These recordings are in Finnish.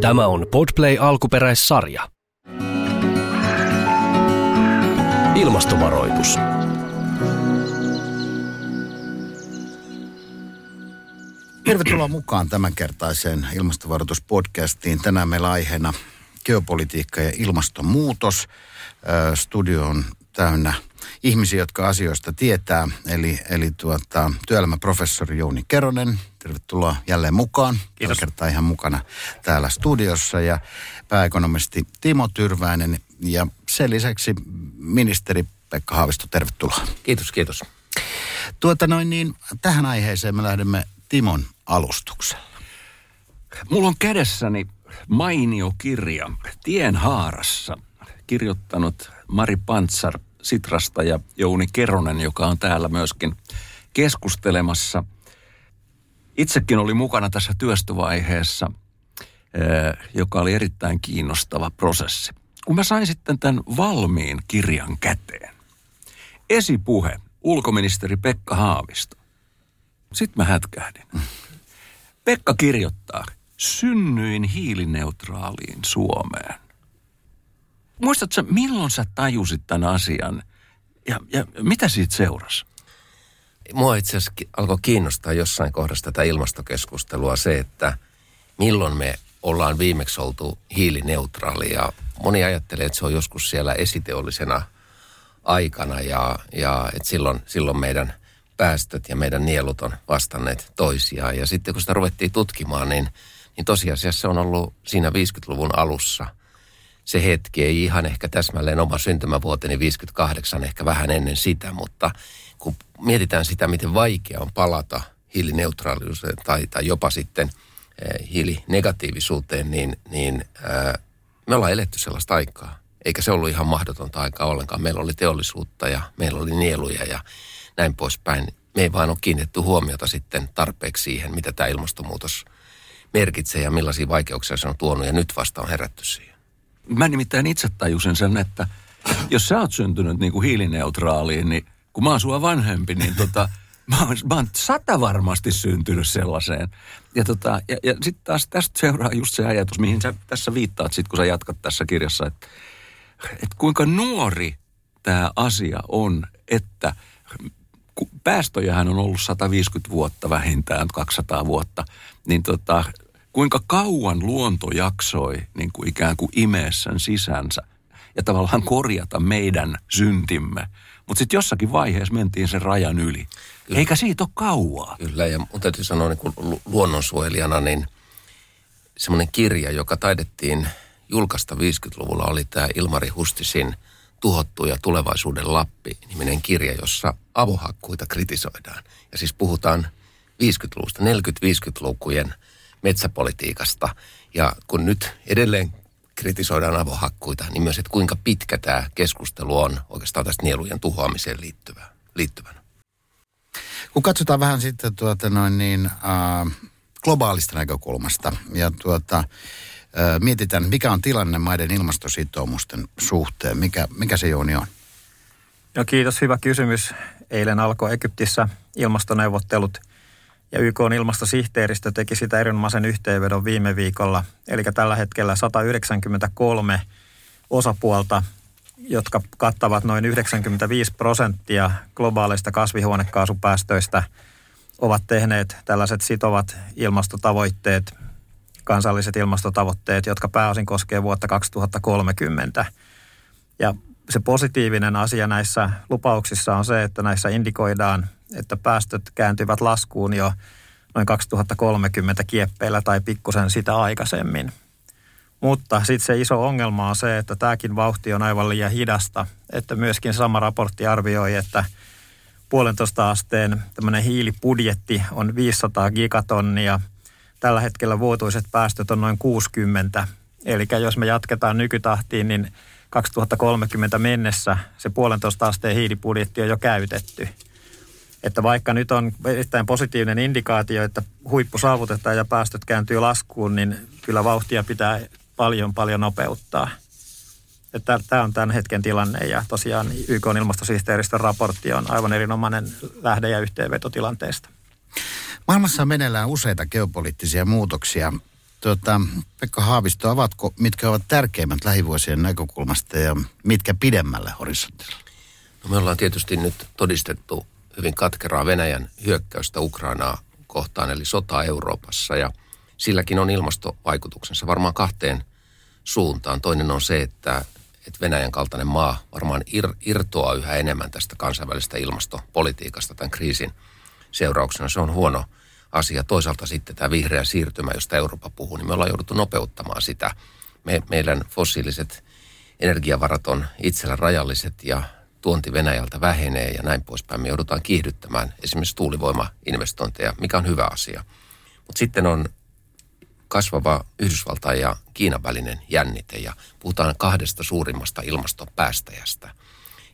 Tämä on Podplay alkuperäissarja. Ilmastovaroitus. Tervetuloa mukaan tämänkertaiseen ilmastovaroituspodcastiin. Tänään meillä aiheena geopolitiikka ja ilmastonmuutos. Studio on täynnä ihmisiä, jotka asioista tietää. Eli, eli tuota, työelämäprofessori Jouni Keronen, tervetuloa jälleen mukaan. Kiitos. Tällä kertaa ihan mukana täällä studiossa. Ja pääekonomisti Timo Tyrväinen ja sen lisäksi ministeri Pekka Haavisto, tervetuloa. Kiitos, kiitos. Tuota noin niin, tähän aiheeseen me lähdemme Timon alustuksella. Mulla on kädessäni mainio kirja Tien haarassa, kirjoittanut Mari Pantsar Sitrasta ja Jouni Keronen, joka on täällä myöskin keskustelemassa. Itsekin oli mukana tässä työstövaiheessa, eh, joka oli erittäin kiinnostava prosessi. Kun mä sain sitten tämän valmiin kirjan käteen, esipuhe ulkoministeri Pekka Haavisto. Sitten mä hätkähdin. Pekka kirjoittaa, synnyin hiilineutraaliin Suomeen. Muistatko, milloin sä tajusit tämän asian ja, ja mitä siitä seurasi? Mua itse asiassa alkoi kiinnostaa jossain kohdassa tätä ilmastokeskustelua se, että milloin me ollaan viimeksi oltu hiilineutraali. Ja moni ajattelee, että se on joskus siellä esiteollisena aikana ja, ja että silloin, silloin meidän päästöt ja meidän nielut on vastanneet toisiaan. Ja sitten kun sitä ruvettiin tutkimaan, niin, niin tosiasiassa se on ollut siinä 50-luvun alussa – se hetki ei ihan ehkä täsmälleen oma syntymävuoteni 58, ehkä vähän ennen sitä, mutta kun mietitään sitä, miten vaikea on palata hiilineutraaliuteen tai, tai jopa sitten eh, hiilinegatiivisuuteen, niin, niin eh, me ollaan eletty sellaista aikaa. Eikä se ollut ihan mahdotonta aikaa ollenkaan. Meillä oli teollisuutta ja meillä oli nieluja ja näin poispäin. Me ei vaan ole kiinnitetty huomiota sitten tarpeeksi siihen, mitä tämä ilmastonmuutos merkitsee ja millaisia vaikeuksia se on tuonut. Ja nyt vasta on herätty siihen. Mä nimittäin itse tajusin sen, että jos sä oot syntynyt niin kuin hiilineutraaliin, niin kun mä oon sua vanhempi, niin tota, mä, oon, mä oon sata varmasti syntynyt sellaiseen. Ja, tota, ja, ja sitten taas tästä seuraa just se ajatus, mihin sä tässä viittaat sit, kun sä jatkat tässä kirjassa, että, että kuinka nuori tämä asia on, että päästöjähän on ollut 150 vuotta vähintään, 200 vuotta, niin tota, kuinka kauan luonto jaksoi niin kuin ikään kuin imeä sen sisänsä ja tavallaan korjata meidän syntimme. Mutta sitten jossakin vaiheessa mentiin sen rajan yli. Kyllä. Eikä siitä ole kauaa. Kyllä, ja mun täytyy sanoa niin kuin lu- luonnonsuojelijana, niin semmoinen kirja, joka taidettiin julkaista 50-luvulla, oli tämä Ilmari Hustisin Tuhottu ja tulevaisuuden Lappi niminen kirja, jossa avohakkuita kritisoidaan. Ja siis puhutaan 50-luvusta, 40-50-lukujen metsäpolitiikasta. Ja kun nyt edelleen kritisoidaan avohakkuita, niin myös, että kuinka pitkä tämä keskustelu on oikeastaan tästä nielujen tuhoamiseen liittyvä, liittyvänä. Kun katsotaan vähän sitten tuota noin niin, äh, globaalista näkökulmasta ja tuota, äh, mietitään, mikä on tilanne maiden ilmastositoumusten suhteen. Mikä, mikä se Jouni on? No kiitos, hyvä kysymys. Eilen alkoi Egyptissä ilmastoneuvottelut ja YK on ilmastosihteeristö teki sitä erinomaisen yhteenvedon viime viikolla. Eli tällä hetkellä 193 osapuolta, jotka kattavat noin 95 prosenttia globaaleista kasvihuonekaasupäästöistä, ovat tehneet tällaiset sitovat ilmastotavoitteet, kansalliset ilmastotavoitteet, jotka pääosin koskee vuotta 2030. Ja se positiivinen asia näissä lupauksissa on se, että näissä indikoidaan, että päästöt kääntyvät laskuun jo noin 2030 kieppeillä tai pikkusen sitä aikaisemmin. Mutta sitten se iso ongelma on se, että tämäkin vauhti on aivan liian hidasta. Että myöskin sama raportti arvioi, että puolentoista asteen tämmöinen hiilibudjetti on 500 gigatonnia. Tällä hetkellä vuotuiset päästöt on noin 60. Eli jos me jatketaan nykytahtiin, niin 2030 mennessä se puolentoista asteen hiilibudjetti on jo käytetty. Että vaikka nyt on erittäin positiivinen indikaatio, että huippu saavutetaan ja päästöt kääntyy laskuun, niin kyllä vauhtia pitää paljon paljon nopeuttaa. Että tämä on tämän hetken tilanne ja tosiaan YK on ilmastosihteeristön raportti on aivan erinomainen lähde ja yhteenveto tilanteesta. Maailmassa on meneillään useita geopoliittisia muutoksia. tuota, Pekka Haavisto, avatko, mitkä ovat tärkeimmät lähivuosien näkökulmasta ja mitkä pidemmälle horisontilla? No me ollaan tietysti nyt todistettu hyvin katkeraa Venäjän hyökkäystä Ukrainaa kohtaan, eli sotaa Euroopassa. Ja silläkin on ilmastovaikutuksensa varmaan kahteen suuntaan. Toinen on se, että, että Venäjän kaltainen maa varmaan ir, irtoaa yhä enemmän tästä kansainvälisestä ilmastopolitiikasta tämän kriisin seurauksena. Se on huono asia. Toisaalta sitten tämä vihreä siirtymä, josta Eurooppa puhuu, niin me ollaan jouduttu nopeuttamaan sitä. Me, meidän fossiiliset energiavarat on itsellä rajalliset ja tuonti Venäjältä vähenee ja näin poispäin. Me joudutaan kiihdyttämään esimerkiksi tuulivoimainvestointeja, mikä on hyvä asia. Mutta sitten on kasvava Yhdysvaltain ja Kiinan välinen jännite ja puhutaan kahdesta suurimmasta ilmastopäästäjästä.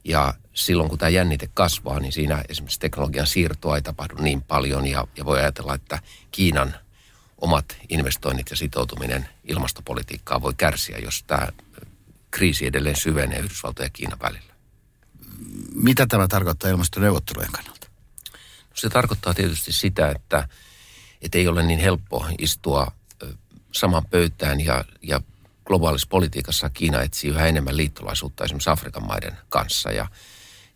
Ja silloin kun tämä jännite kasvaa, niin siinä esimerkiksi teknologian siirtoa ei tapahdu niin paljon ja, ja voi ajatella, että Kiinan omat investoinnit ja sitoutuminen ilmastopolitiikkaan voi kärsiä, jos tämä kriisi edelleen syvenee Yhdysvaltojen ja Kiinan välillä. Mitä tämä tarkoittaa ilmastoneuvottelujen kannalta? No se tarkoittaa tietysti sitä, että, että ei ole niin helppo istua saman pöytään ja, ja globaalissa politiikassa Kiina etsii yhä enemmän liittolaisuutta esimerkiksi Afrikan maiden kanssa. Ja,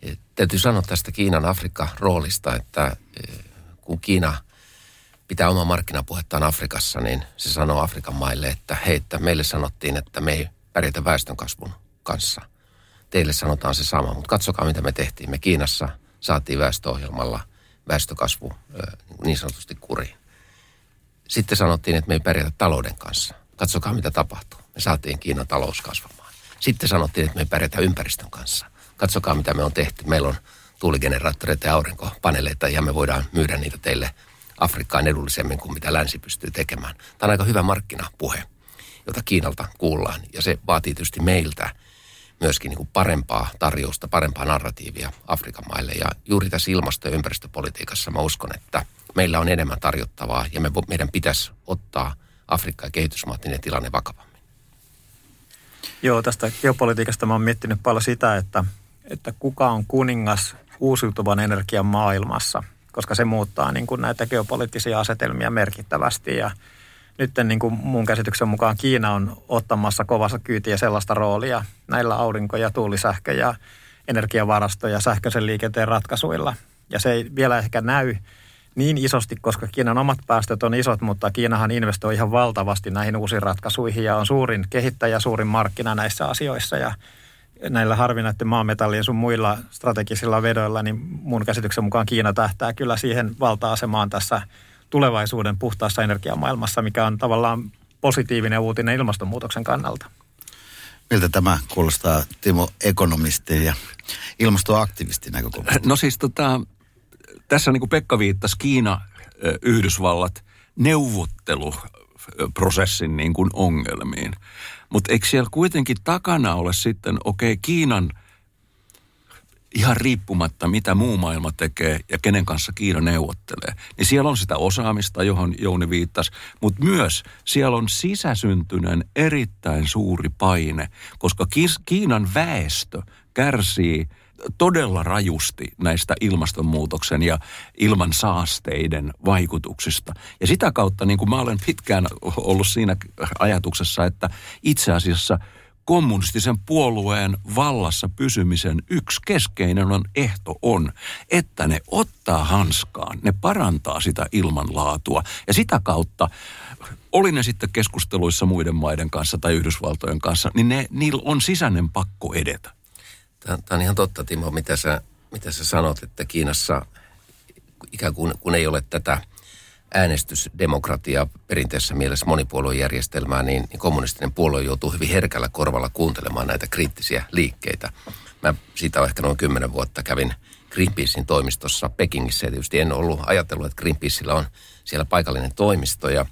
ja täytyy sanoa tästä Kiinan Afrikka-roolista, että kun Kiina pitää omaa markkinapuhettaan Afrikassa, niin se sanoo Afrikan maille, että hei, että meille sanottiin, että me ei pärjätä väestönkasvun kanssa. Teille sanotaan se sama, mutta katsokaa mitä me tehtiin. Me Kiinassa saatiin väestöohjelmalla väestökasvu niin sanotusti kuriin. Sitten sanottiin, että me ei pärjätä talouden kanssa. Katsokaa, mitä tapahtuu. Me saatiin Kiinan talous kasvamaan. Sitten sanottiin, että me ei pärjätä ympäristön kanssa. Katsokaa, mitä me on tehty. Meillä on tuuligeneraattoreita ja aurinkopaneeleita ja me voidaan myydä niitä teille Afrikkaan edullisemmin kuin mitä länsi pystyy tekemään. Tämä on aika hyvä markkinapuhe, jota Kiinalta kuullaan. Ja se vaatii tietysti meiltä myöskin niin kuin parempaa tarjousta, parempaa narratiivia Afrikan maille. Ja juuri tässä ilmasto- ja ympäristöpolitiikassa mä uskon, että – meillä on enemmän tarjottavaa ja me, meidän pitäisi ottaa Afrikka- ja kehitysmaat niin tilanne vakavammin. Joo, tästä geopolitiikasta mä oon miettinyt paljon sitä, että, että kuka on kuningas uusiutuvan energian maailmassa, koska se muuttaa niin kuin näitä geopoliittisia asetelmia merkittävästi ja nyt niin kuin mun käsityksen mukaan Kiina on ottamassa kovassa kyytiä sellaista roolia näillä aurinko- ja tuulisähkö- ja energiavarasto- ja sähköisen liikenteen ratkaisuilla. Ja se ei vielä ehkä näy niin isosti, koska Kiinan omat päästöt on isot, mutta Kiinahan investoi ihan valtavasti näihin uusiin ratkaisuihin ja on suurin kehittäjä, suurin markkina näissä asioissa ja näillä harvinaiden maametallien sun muilla strategisilla vedoilla, niin mun käsityksen mukaan Kiina tähtää kyllä siihen valta-asemaan tässä tulevaisuuden puhtaassa energiamaailmassa, mikä on tavallaan positiivinen uutinen ilmastonmuutoksen kannalta. Miltä tämä kuulostaa Timo ekonomistin ja ilmastoaktivistin näkökulmasta? No siis tota, tässä niin kuin Pekka viittasi, Kiina, Yhdysvallat, neuvotteluprosessin niin kuin ongelmiin. Mutta eikö siellä kuitenkin takana ole sitten, okei, okay, Kiinan ihan riippumatta, mitä muu maailma tekee ja kenen kanssa Kiina neuvottelee, niin siellä on sitä osaamista, johon Jouni viittasi, mutta myös siellä on sisäsyntyinen erittäin suuri paine, koska Kiinan väestö kärsii – todella rajusti näistä ilmastonmuutoksen ja ilman saasteiden vaikutuksista. Ja sitä kautta, niin kuin mä olen pitkään ollut siinä ajatuksessa, että itse asiassa kommunistisen puolueen vallassa pysymisen yksi keskeinen on ehto on, että ne ottaa hanskaan, ne parantaa sitä ilmanlaatua ja sitä kautta oli ne sitten keskusteluissa muiden maiden kanssa tai Yhdysvaltojen kanssa, niin ne, niillä on sisäinen pakko edetä. Tämä on ihan totta, Timo, mitä sä, mitä sä sanot, että Kiinassa ikään kuin kun ei ole tätä äänestysdemokratiaa perinteisessä mielessä monipuoluejärjestelmää, niin, niin kommunistinen puolue joutuu hyvin herkällä korvalla kuuntelemaan näitä kriittisiä liikkeitä. Mä siitä ehkä noin kymmenen vuotta kävin Greenpeacein toimistossa Pekingissä. Ja tietysti en ollut ajatellut, että Greenpeaceillä on siellä paikallinen toimisto. Ja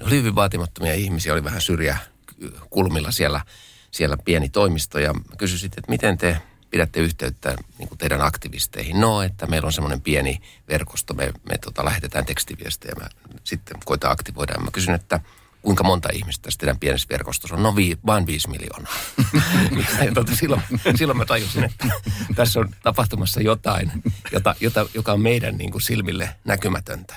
ne oli hyvin vaatimattomia ihmisiä, oli vähän syrjäkulmilla siellä – siellä pieni toimisto ja kysyisin, että miten te pidätte yhteyttä niin kuin teidän aktivisteihin? No, että meillä on semmoinen pieni verkosto, me, me tota, lähetetään tekstiviestejä ja sitten koita aktivoida. Mä kysyn, että kuinka monta ihmistä tässä teidän pienessä verkostossa on? No vi, vain viisi miljoonaa. ja tota, silloin, silloin mä tajusin, että tässä on tapahtumassa jotain, jota, jota, joka on meidän niin kuin silmille näkymätöntä,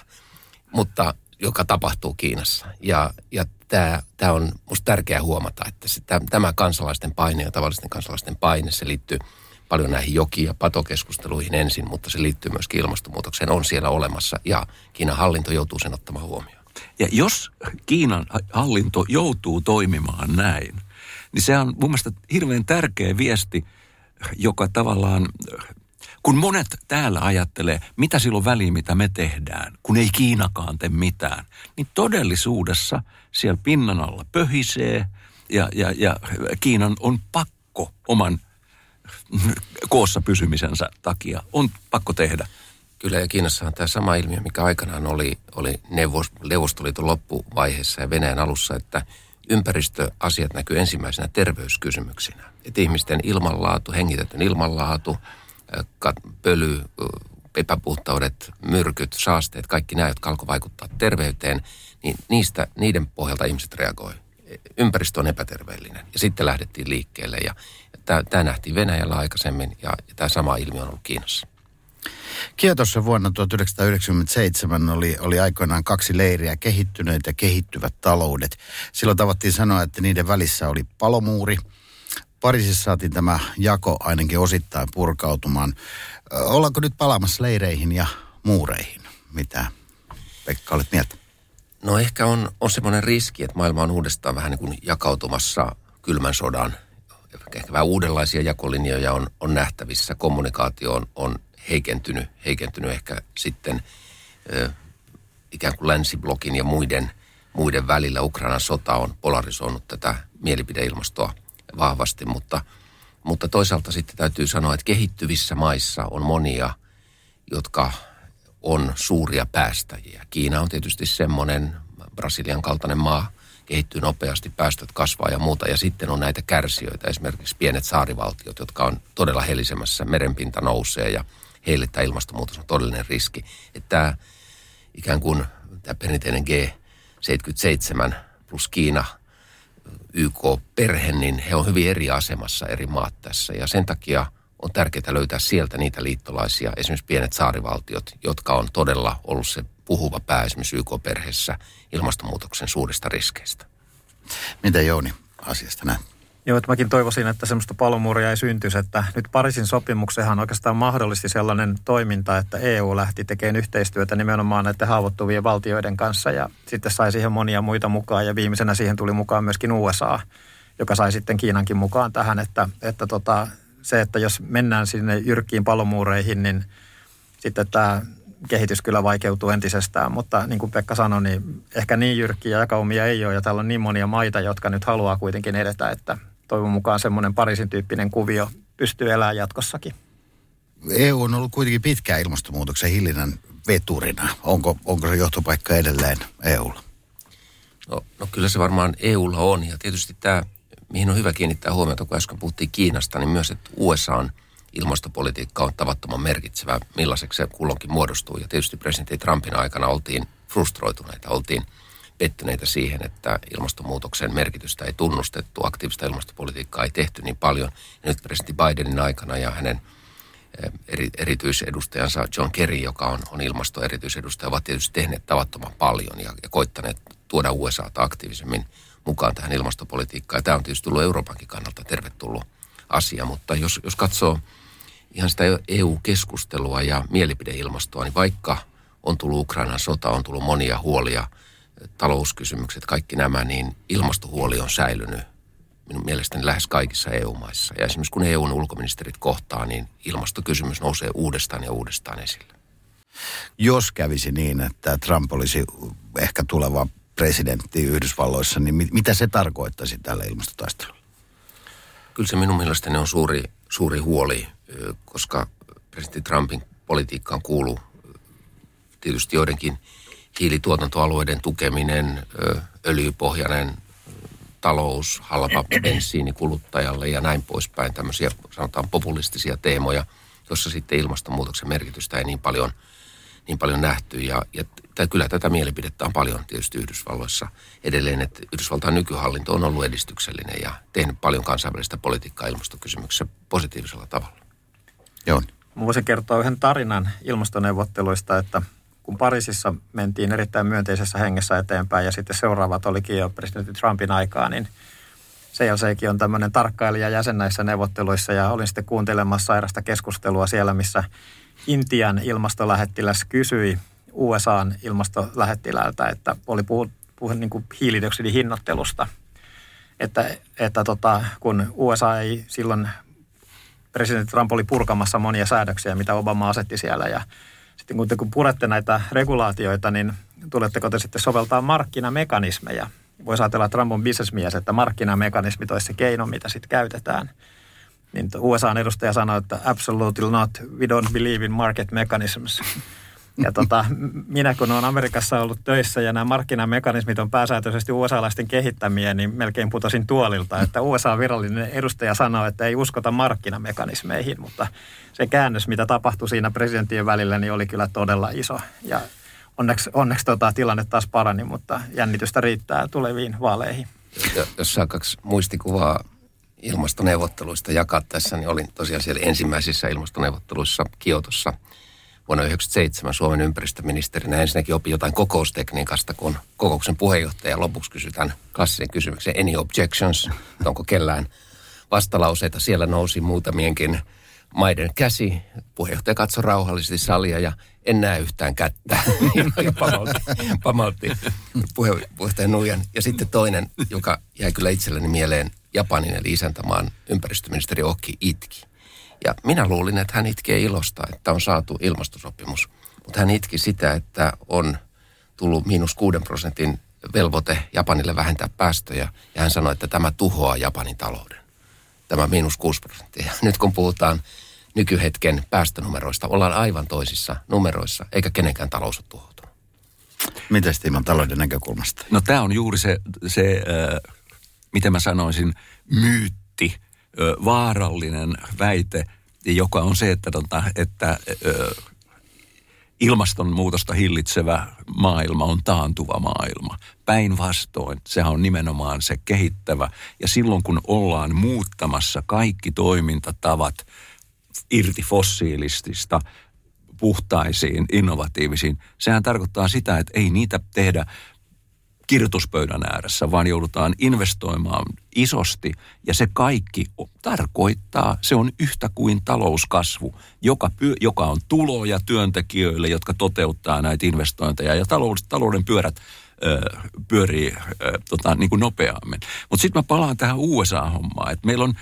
mutta joka tapahtuu Kiinassa. Ja, ja tämä, tämä on minusta tärkeää huomata, että se, tämä kansalaisten paine ja tavallisten kansalaisten paine, se liittyy paljon näihin joki- ja patokeskusteluihin ensin, mutta se liittyy myöskin ilmastonmuutokseen, on siellä olemassa ja Kiinan hallinto joutuu sen ottamaan huomioon. Ja jos Kiinan hallinto joutuu toimimaan näin, niin se on mun mielestä hirveän tärkeä viesti, joka tavallaan kun monet täällä ajattelee, mitä silloin väliin, mitä me tehdään, kun ei Kiinakaan tee mitään, niin todellisuudessa siellä pinnan alla pöhisee ja, ja, ja Kiinan on pakko oman koossa pysymisensä takia, on pakko tehdä. Kyllä ja Kiinassa on tämä sama ilmiö, mikä aikanaan oli, oli Neuvostoliiton loppuvaiheessa ja Venäjän alussa, että ympäristöasiat näkyy ensimmäisenä terveyskysymyksinä. Että ihmisten ilmanlaatu, hengitetyn ilmanlaatu, pöly, epäpuhtaudet, myrkyt, saasteet, kaikki nämä, jotka alkoi vaikuttaa terveyteen, niin niistä, niiden pohjalta ihmiset reagoi. Ympäristö on epäterveellinen. Ja sitten lähdettiin liikkeelle ja tämä nähtiin Venäjällä aikaisemmin ja, ja tämä sama ilmiö on ollut Kiinassa. Kietossa vuonna 1997 oli, oli aikoinaan kaksi leiriä, kehittyneet ja kehittyvät taloudet. Silloin tavattiin sanoa, että niiden välissä oli palomuuri – Pariisissa saatiin tämä jako ainakin osittain purkautumaan. Ollaanko nyt palaamassa leireihin ja muureihin? Mitä Pekka olet mieltä? No ehkä on, on semmoinen riski, että maailma on uudestaan vähän niin kuin jakautumassa kylmän sodan. Ehkä vähän uudenlaisia jakolinjoja on, on nähtävissä. Kommunikaatio on, on heikentynyt, heikentynyt ehkä sitten ö, ikään kuin länsiblokin ja muiden, muiden välillä. Ukrainan sota on polarisoinut tätä mielipideilmastoa vahvasti, mutta, mutta toisaalta sitten täytyy sanoa, että kehittyvissä maissa on monia, jotka on suuria päästäjiä. Kiina on tietysti semmoinen, Brasilian kaltainen maa, kehittyy nopeasti, päästöt kasvaa ja muuta. Ja sitten on näitä kärsijöitä, esimerkiksi pienet saarivaltiot, jotka on todella helisemässä, merenpinta nousee ja heille tämä ilmastonmuutos on todellinen riski. Että tämä ikään kuin tämä perinteinen G77 plus Kiina – YK-perhe, niin he on hyvin eri asemassa eri maat tässä. Ja sen takia on tärkeää löytää sieltä niitä liittolaisia, esimerkiksi pienet saarivaltiot, jotka on todella ollut se puhuva pää esimerkiksi YK-perheessä ilmastonmuutoksen suurista riskeistä. Mitä Jouni asiasta näet? Joo, että mäkin toivoisin, että semmoista palomuuria ei syntyisi, että nyt Pariisin sopimuksehan oikeastaan mahdollisti sellainen toiminta, että EU lähti tekemään yhteistyötä nimenomaan näiden haavoittuvien valtioiden kanssa ja sitten sai siihen monia muita mukaan ja viimeisenä siihen tuli mukaan myöskin USA, joka sai sitten Kiinankin mukaan tähän, että, että tota, se, että jos mennään sinne jyrkkiin palomuureihin, niin sitten tämä kehitys kyllä vaikeutuu entisestään, mutta niin kuin Pekka sanoi, niin ehkä niin jyrkkiä jakaumia ei ole ja täällä on niin monia maita, jotka nyt haluaa kuitenkin edetä, että toivon mukaan semmoinen Pariisin tyyppinen kuvio pystyy elämään jatkossakin. EU on ollut kuitenkin pitkään ilmastonmuutoksen hillinnän veturina. Onko, onko se johtopaikka edelleen EUlla? No, no kyllä se varmaan EUlla on ja tietysti tämä, mihin on hyvä kiinnittää huomiota, kun äsken puhuttiin Kiinasta, niin myös, että USA on ilmastopolitiikka on tavattoman merkitsevä, millaiseksi se kulloinkin muodostuu. Ja tietysti presidentti Trumpin aikana oltiin frustroituneita, oltiin – pettyneitä siihen, että ilmastonmuutoksen merkitystä ei tunnustettu, aktiivista ilmastopolitiikkaa ei tehty niin paljon. Ja nyt presidentti Bidenin aikana ja hänen eh, eri, erityisedustajansa John Kerry, joka on, on ilmastoerityisedustaja, ovat tietysti tehneet tavattoman paljon ja, ja koittaneet tuoda USAta aktiivisemmin mukaan tähän ilmastopolitiikkaan. Ja tämä on tietysti tullut Euroopankin kannalta tervetullut asia, mutta jos, jos katsoo ihan sitä EU-keskustelua ja mielipideilmastoa, niin vaikka on tullut Ukrainan sota, on tullut monia huolia – talouskysymykset, kaikki nämä, niin ilmastohuoli on säilynyt minun mielestäni lähes kaikissa EU-maissa. Ja esimerkiksi kun EUn ulkoministerit kohtaa, niin ilmastokysymys nousee uudestaan ja uudestaan esille. Jos kävisi niin, että Trump olisi ehkä tuleva presidentti Yhdysvalloissa, niin mitä se tarkoittaisi tällä ilmastotaistelulla? Kyllä se minun mielestäni on suuri, suuri huoli, koska presidentti Trumpin politiikkaan kuuluu tietysti joidenkin – hiilituotantoalueiden tukeminen, öljypohjainen talous, halpa bensiini kuluttajalle ja näin poispäin. Tämmöisiä sanotaan populistisia teemoja, jossa sitten ilmastonmuutoksen merkitystä ei niin paljon, niin paljon nähty. Ja, ja t- kyllä tätä mielipidettä on paljon tietysti Yhdysvalloissa edelleen, että Yhdysvaltain nykyhallinto on ollut edistyksellinen ja tehnyt paljon kansainvälistä politiikkaa ilmastokysymyksessä positiivisella tavalla. Joo. Mä voisin kertoa yhden tarinan ilmastoneuvotteluista, että kun Pariisissa mentiin erittäin myönteisessä hengessä eteenpäin ja sitten seuraavat olikin jo presidentti Trumpin aikaa, niin CLCkin on tämmöinen tarkkailija jäsen näissä neuvotteluissa ja olin sitten kuuntelemassa sairasta keskustelua siellä, missä Intian ilmastolähettiläs kysyi USAn ilmastolähettilältä, että oli puhu, puhu niin kuin hiilidioksidin hinnoittelusta. Että, että tota, kun USA ei silloin, presidentti Trump oli purkamassa monia säädöksiä, mitä Obama asetti siellä ja sitten kun te kun purette näitä regulaatioita, niin tuletteko te sitten soveltaa markkinamekanismeja? Voisi ajatella, että bisnesmies, että markkinamekanismit olisi se keino, mitä sitten käytetään. Niin USAn edustaja sanoi, että absolutely not, we don't believe in market mechanisms. Ja tota, minä kun olen Amerikassa ollut töissä ja nämä markkinamekanismit on pääsääntöisesti USA-laisten kehittämiä, niin melkein putosin tuolilta, että USA-virallinen edustaja sanoi, että ei uskota markkinamekanismeihin, mutta se käännös, mitä tapahtui siinä presidenttien välillä, niin oli kyllä todella iso. Ja onneksi, onneksi tota, tilanne taas parani, mutta jännitystä riittää tuleviin vaaleihin. Jos saa kaksi muistikuvaa ilmastoneuvotteluista jakaa tässä, niin olin tosiaan siellä ensimmäisissä ilmastoneuvotteluissa Kiotossa – vuonna 1997 Suomen ympäristöministerinä ensinnäkin opin jotain kokoustekniikasta, kun kokouksen puheenjohtaja lopuksi kysytään klassisen kysymyksen, any objections, onko kellään vastalauseita. Siellä nousi muutamienkin maiden käsi. Puheenjohtaja katsoi rauhallisesti salia ja en näe yhtään kättä. ja pamautti, pamautti puheenjohtajan nuijan. Ja sitten toinen, joka jäi kyllä itselleni mieleen, Japanin eli isäntämaan ympäristöministeri Okki itki ja minä luulin, että hän itkee ilosta, että on saatu ilmastosopimus. Mutta hän itki sitä, että on tullut miinus kuuden prosentin velvoite Japanille vähentää päästöjä. Ja hän sanoi, että tämä tuhoaa Japanin talouden. Tämä miinus kuusi prosenttia. Nyt kun puhutaan nykyhetken päästönumeroista, ollaan aivan toisissa numeroissa, eikä kenenkään talous ole tuhoutunut. Miten Timo talouden näkökulmasta? No tämä on juuri se, se äh, miten mä sanoisin, myytti, vaarallinen väite, joka on se, että, tota, että ö, ilmastonmuutosta hillitsevä maailma on taantuva maailma. Päinvastoin, sehän on nimenomaan se kehittävä. Ja silloin kun ollaan muuttamassa kaikki toimintatavat irti fossiilistista puhtaisiin, innovatiivisiin, sehän tarkoittaa sitä, että ei niitä tehdä kirjoituspöydän ääressä, vaan joudutaan investoimaan isosti. Ja se kaikki tarkoittaa, se on yhtä kuin talouskasvu, joka, joka on tuloja työntekijöille, jotka toteuttaa näitä investointeja. Ja talouden, talouden pyörät ö, pyörii ö, tota, niin kuin nopeammin. Mutta sitten mä palaan tähän USA-hommaan. että meillä on,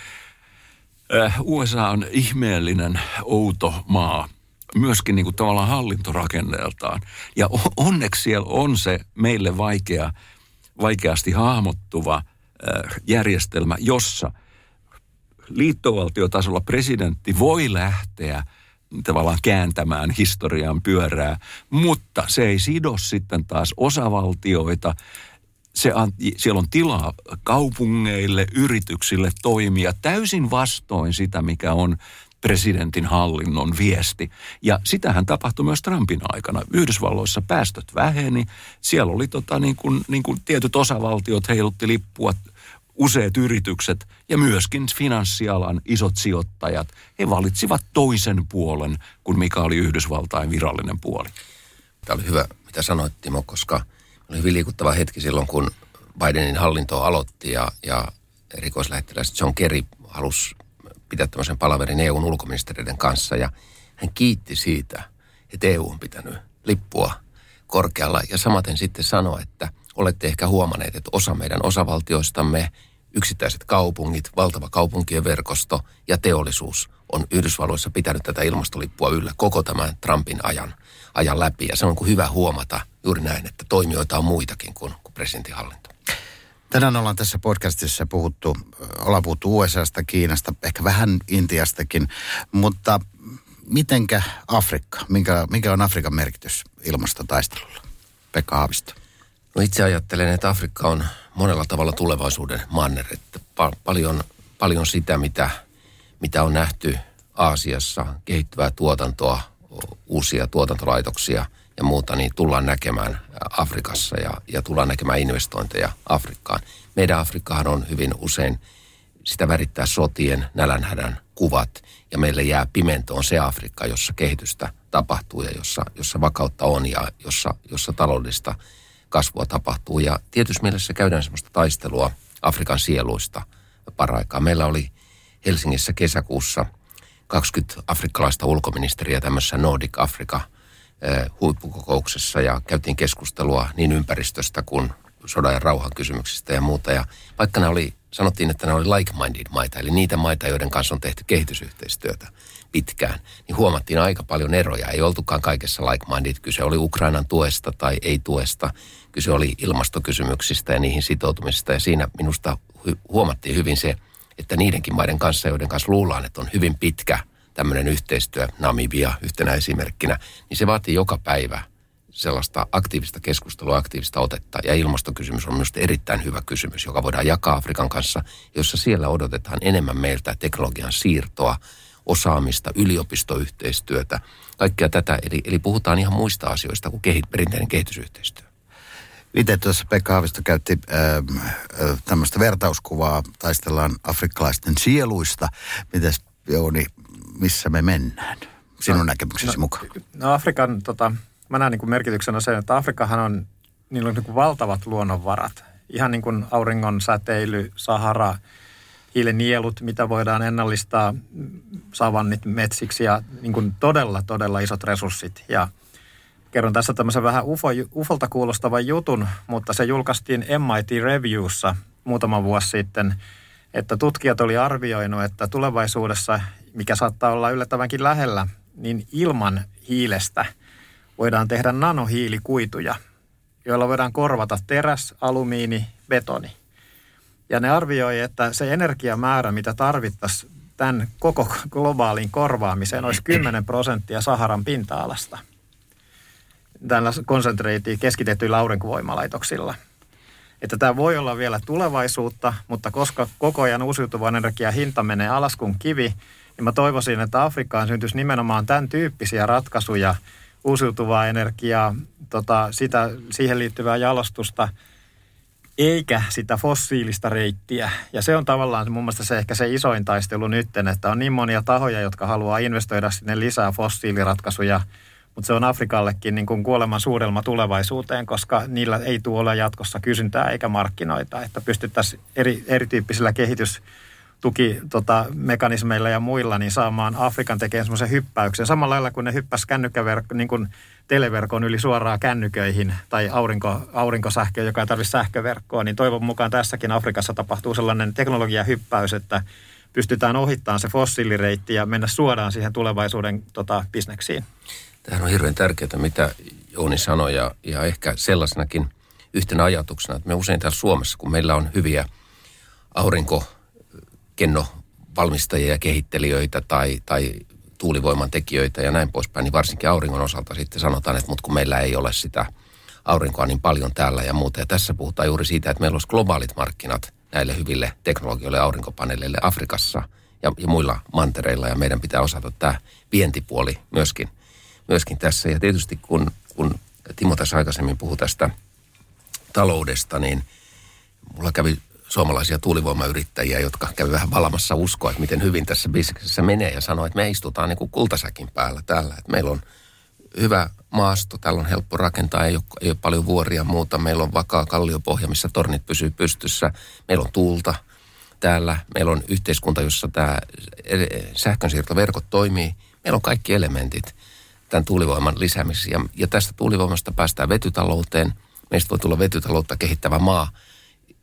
ö, USA on ihmeellinen, outo maa – myöskin niin kuin tavallaan hallintorakenneeltaan. Ja onneksi siellä on se meille vaikea, vaikeasti hahmottuva äh, järjestelmä, jossa liittovaltiotasolla presidentti voi lähteä tavallaan kääntämään historian pyörää, mutta se ei sido sitten taas osavaltioita. Se, siellä on tilaa kaupungeille, yrityksille toimia täysin vastoin sitä, mikä on presidentin hallinnon viesti. Ja sitähän tapahtui myös Trumpin aikana. Yhdysvalloissa päästöt väheni. Siellä oli tota, niin kuin, niin kuin tietyt osavaltiot heilutti lippua, useat yritykset ja myöskin finanssialan isot sijoittajat. He valitsivat toisen puolen kuin mikä oli Yhdysvaltain virallinen puoli. Tämä oli hyvä, mitä sanoit Timo, koska oli hyvin liikuttava hetki silloin, kun Bidenin hallinto aloitti ja, ja erikoislähettiläs John Kerry halusi pitää tämmöisen palaverin EUn ulkoministeriöiden kanssa ja hän kiitti siitä, että EU on pitänyt lippua korkealla ja samaten sitten sanoi, että olette ehkä huomanneet, että osa meidän osavaltioistamme, yksittäiset kaupungit, valtava kaupunkien verkosto ja teollisuus on Yhdysvalloissa pitänyt tätä ilmastolippua yllä koko tämän Trumpin ajan, ajan läpi. Ja se on kuin hyvä huomata juuri näin, että toimijoita on muitakin kuin, kuin. Tänään ollaan tässä podcastissa puhuttu, ollaan puhuttu USAsta, Kiinasta, ehkä vähän Intiastakin, mutta mitenkä Afrikka, mikä, mikä on Afrikan merkitys ilmastotaistelulla? Pekka Haavisto. No itse ajattelen, että Afrikka on monella tavalla tulevaisuuden manner. Että pa- paljon, paljon sitä, mitä, mitä on nähty Aasiassa, kehittyvää tuotantoa, uusia tuotantolaitoksia – ja muuta, niin tullaan näkemään Afrikassa ja, ja tullaan näkemään investointeja Afrikkaan. Meidän Afrikkahan on hyvin usein sitä värittää sotien, nälänhädän kuvat ja meille jää pimentoon se Afrikka, jossa kehitystä tapahtuu ja jossa, jossa vakautta on ja jossa, jossa taloudellista kasvua tapahtuu. Ja tietysti mielessä käydään sellaista taistelua Afrikan sieluista paraikaa. Meillä oli Helsingissä kesäkuussa 20 afrikkalaista ulkoministeriä tämmöisessä Nordic Africa huippukokouksessa ja käytiin keskustelua niin ympäristöstä kuin sodan ja rauhan kysymyksistä ja muuta. Ja vaikka nämä oli, sanottiin, että nämä oli like-minded maita, eli niitä maita, joiden kanssa on tehty kehitysyhteistyötä pitkään, niin huomattiin aika paljon eroja. Ei oltukaan kaikessa like-minded. Kyse oli Ukrainan tuesta tai ei-tuesta. Kyse oli ilmastokysymyksistä ja niihin sitoutumisesta. Ja siinä minusta huomattiin hyvin se, että niidenkin maiden kanssa, joiden kanssa luullaan, että on hyvin pitkä tämmöinen yhteistyö, Namibia yhtenä esimerkkinä, niin se vaatii joka päivä sellaista aktiivista keskustelua, aktiivista otetta. Ja ilmastokysymys on myös erittäin hyvä kysymys, joka voidaan jakaa Afrikan kanssa, jossa siellä odotetaan enemmän meiltä teknologian siirtoa, osaamista, yliopistoyhteistyötä, kaikkea tätä. Eli, eli puhutaan ihan muista asioista kuin kehit, perinteinen kehitysyhteistyö. Itse tuossa Pekka Haavisto käytti äh, äh, tämmöistä vertauskuvaa, taistellaan afrikkalaisten sieluista. Mites Jouni, missä me mennään? Sinun no, näkemyksesi no, mukaan. No Afrikan, tota, mä näen niin kuin merkityksenä sen, että Afrikahan on, niillä on niin kuin valtavat luonnonvarat. Ihan niin kuin auringon säteily, Sahara, hiilinielut, mitä voidaan ennallistaa, savannit metsiksi ja niin kuin todella, todella isot resurssit. Ja kerron tässä tämmöisen vähän UFO, UFOlta kuulostavan jutun, mutta se julkaistiin MIT Reviewssa muutama vuosi sitten, että tutkijat oli arvioinut, että tulevaisuudessa, mikä saattaa olla yllättävänkin lähellä, niin ilman hiilestä voidaan tehdä nanohiilikuituja, joilla voidaan korvata teräs, alumiini, betoni. Ja ne arvioi, että se energiamäärä, mitä tarvittaisiin tämän koko globaalin korvaamiseen, olisi 10 prosenttia Saharan pinta-alasta. Tällä konsentreitiin keskitetyillä aurinkovoimalaitoksilla. Että tämä voi olla vielä tulevaisuutta, mutta koska koko ajan uusiutuvan energian hinta menee alas kuin kivi, niin mä toivoisin, että Afrikkaan syntyisi nimenomaan tämän tyyppisiä ratkaisuja, uusiutuvaa energiaa, tota, sitä, siihen liittyvää jalostusta – eikä sitä fossiilista reittiä. Ja se on tavallaan mun mielestä se ehkä se isoin taistelu nytten, että on niin monia tahoja, jotka haluaa investoida sinne lisää fossiiliratkaisuja, mutta se on Afrikallekin niin kuin kuoleman suurelma tulevaisuuteen, koska niillä ei tule jatkossa kysyntää eikä markkinoita, että pystyttäisiin eri, erityyppisillä kehitys tuki tota, ja muilla niin saamaan Afrikan tekemään semmoisen hyppäyksen. Samalla lailla kuin ne hyppäsi kännykkäverkko, niin kuin televerkon yli suoraan kännyköihin tai aurinko, aurinkosähköön, joka ei tarvitse sähköverkkoa, niin toivon mukaan tässäkin Afrikassa tapahtuu sellainen teknologiahyppäys, että pystytään ohittamaan se fossiilireitti ja mennä suoraan siihen tulevaisuuden tota, bisneksiin. Tämähän on hirveän tärkeää, mitä Jouni sanoi ja, ja ehkä sellaisenakin yhtenä ajatuksena, että me usein täällä Suomessa, kun meillä on hyviä aurinkokennovalmistajia ja kehittelijöitä tai, tai tuulivoiman tekijöitä ja näin poispäin, niin varsinkin auringon osalta sitten sanotaan, että mutta kun meillä ei ole sitä aurinkoa niin paljon täällä ja muuta. Ja tässä puhutaan juuri siitä, että meillä olisi globaalit markkinat näille hyville teknologioille aurinkopaneeleille Afrikassa ja, ja muilla mantereilla. Ja meidän pitää osata tämä vientipuoli myöskin, myöskin tässä. Ja tietysti kun, kun Timo tässä aikaisemmin puhui tästä taloudesta, niin mulla kävi suomalaisia tuulivoimayrittäjiä, jotka kävi vähän valamassa uskoa, että miten hyvin tässä bisneksessä menee ja sanoi, että me istutaan niin kuin kultasäkin päällä täällä. Että meillä on hyvä maasto, täällä on helppo rakentaa, ei ole, ei ole paljon vuoria ja muuta. Meillä on vakaa kalliopohja, missä tornit pysyy pystyssä. Meillä on tuulta täällä. Meillä on yhteiskunta, jossa tämä sähkönsiirtoverkot toimii. Meillä on kaikki elementit tämän tuulivoiman lisäämiseksi. Ja, ja tästä tuulivoimasta päästään vetytalouteen. Meistä voi tulla vetytaloutta kehittävä maa –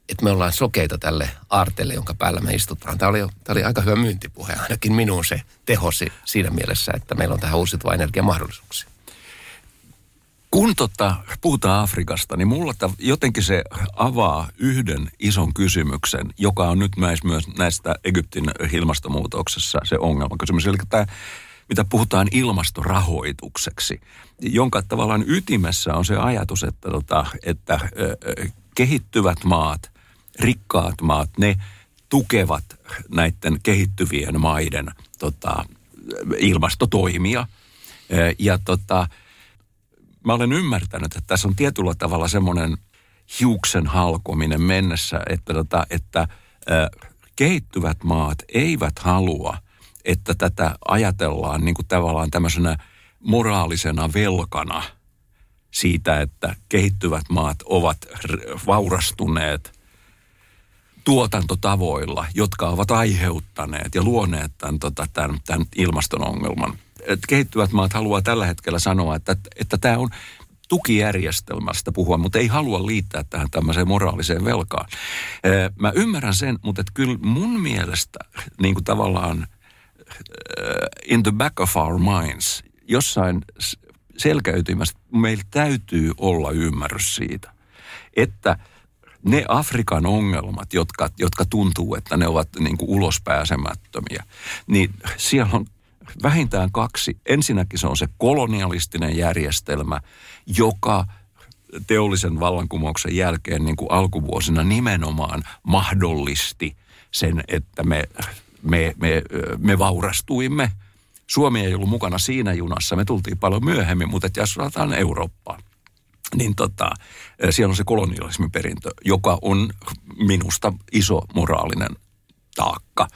että me ollaan sokeita tälle aarteelle, jonka päällä me istutaan. Tämä oli, tämä oli aika hyvä myyntipuhe, ainakin minun se tehosi siinä mielessä, että meillä on tähän uusiutuva energia mahdollisuuksia. Kun tota, puhutaan Afrikasta, niin mulla jotenkin se avaa yhden ison kysymyksen, joka on nyt myös, myös näistä Egyptin ilmastonmuutoksessa se ongelmakysymys. Eli tämä, mitä puhutaan ilmastorahoitukseksi, jonka tavallaan ytimessä on se ajatus, että, tota, että kehittyvät maat – rikkaat maat, ne tukevat näiden kehittyvien maiden tota, ilmastotoimia. Ja tota, mä olen ymmärtänyt, että tässä on tietyllä tavalla semmoinen hiuksen halkominen mennessä, että, tota, että kehittyvät maat eivät halua, että tätä ajatellaan niin kuin tavallaan tämmöisenä moraalisena velkana siitä, että kehittyvät maat ovat vaurastuneet tuotantotavoilla, jotka ovat aiheuttaneet ja luoneet tämän, tota, tämän, tämän ilmaston ongelman. Et kehittyvät maat haluaa tällä hetkellä sanoa, että, että tämä on tukijärjestelmästä puhua, mutta ei halua liittää tähän tämmöiseen moraaliseen velkaan. Mä ymmärrän sen, mutta että kyllä mun mielestä niin kuin tavallaan in the back of our minds, jossain selkäytymässä meillä täytyy olla ymmärrys siitä, että ne Afrikan ongelmat, jotka, jotka tuntuu, että ne ovat niin kuin ulospääsemättömiä, niin siellä on vähintään kaksi. Ensinnäkin se on se kolonialistinen järjestelmä, joka teollisen vallankumouksen jälkeen niin kuin alkuvuosina nimenomaan mahdollisti sen, että me, me, me, me vaurastuimme. Suomi ei ollut mukana siinä junassa, me tultiin paljon myöhemmin, mutta jos Eurooppaan, niin tota, siellä on se kolonialismin perintö, joka on minusta iso moraalinen taakka.